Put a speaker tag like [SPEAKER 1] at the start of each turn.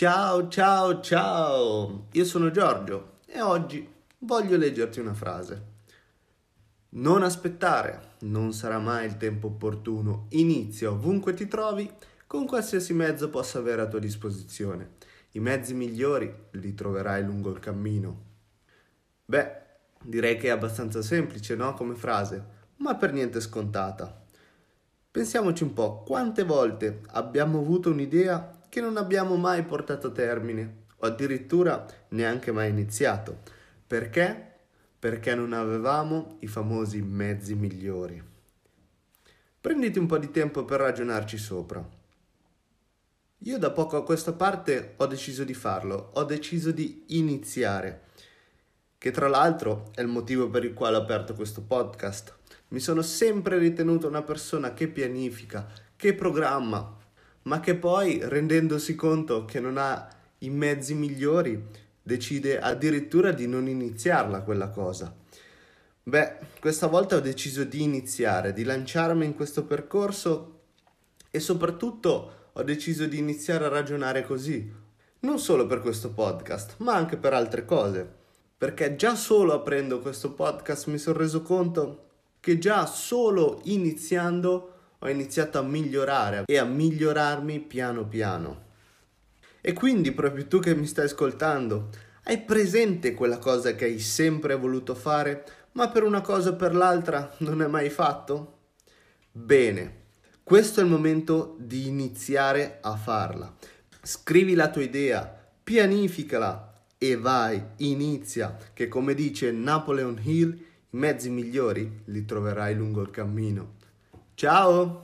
[SPEAKER 1] Ciao, ciao, ciao! Io sono Giorgio e oggi voglio leggerti una frase. Non aspettare, non sarà mai il tempo opportuno. Inizia ovunque ti trovi, con qualsiasi mezzo possa avere a tua disposizione. I mezzi migliori li troverai lungo il cammino. Beh, direi che è abbastanza semplice, no? Come frase, ma per niente scontata. Pensiamoci un po', quante volte abbiamo avuto un'idea che non abbiamo mai portato a termine o addirittura neanche mai iniziato. Perché? Perché non avevamo i famosi mezzi migliori. Prenditi un po' di tempo per ragionarci sopra. Io da poco a questa parte ho deciso di farlo, ho deciso di iniziare, che tra l'altro è il motivo per il quale ho aperto questo podcast. Mi sono sempre ritenuto una persona che pianifica, che programma, ma che poi, rendendosi conto che non ha i mezzi migliori, decide addirittura di non iniziarla quella cosa. Beh, questa volta ho deciso di iniziare, di lanciarmi in questo percorso e soprattutto ho deciso di iniziare a ragionare così, non solo per questo podcast, ma anche per altre cose. Perché già solo aprendo questo podcast mi sono reso conto che già solo iniziando ho iniziato a migliorare e a migliorarmi piano piano. E quindi proprio tu che mi stai ascoltando, hai presente quella cosa che hai sempre voluto fare, ma per una cosa o per l'altra non hai mai fatto? Bene, questo è il momento di iniziare a farla. Scrivi la tua idea, pianificala e vai, inizia, che come dice Napoleon Hill, i mezzi migliori li troverai lungo il cammino. Ciao!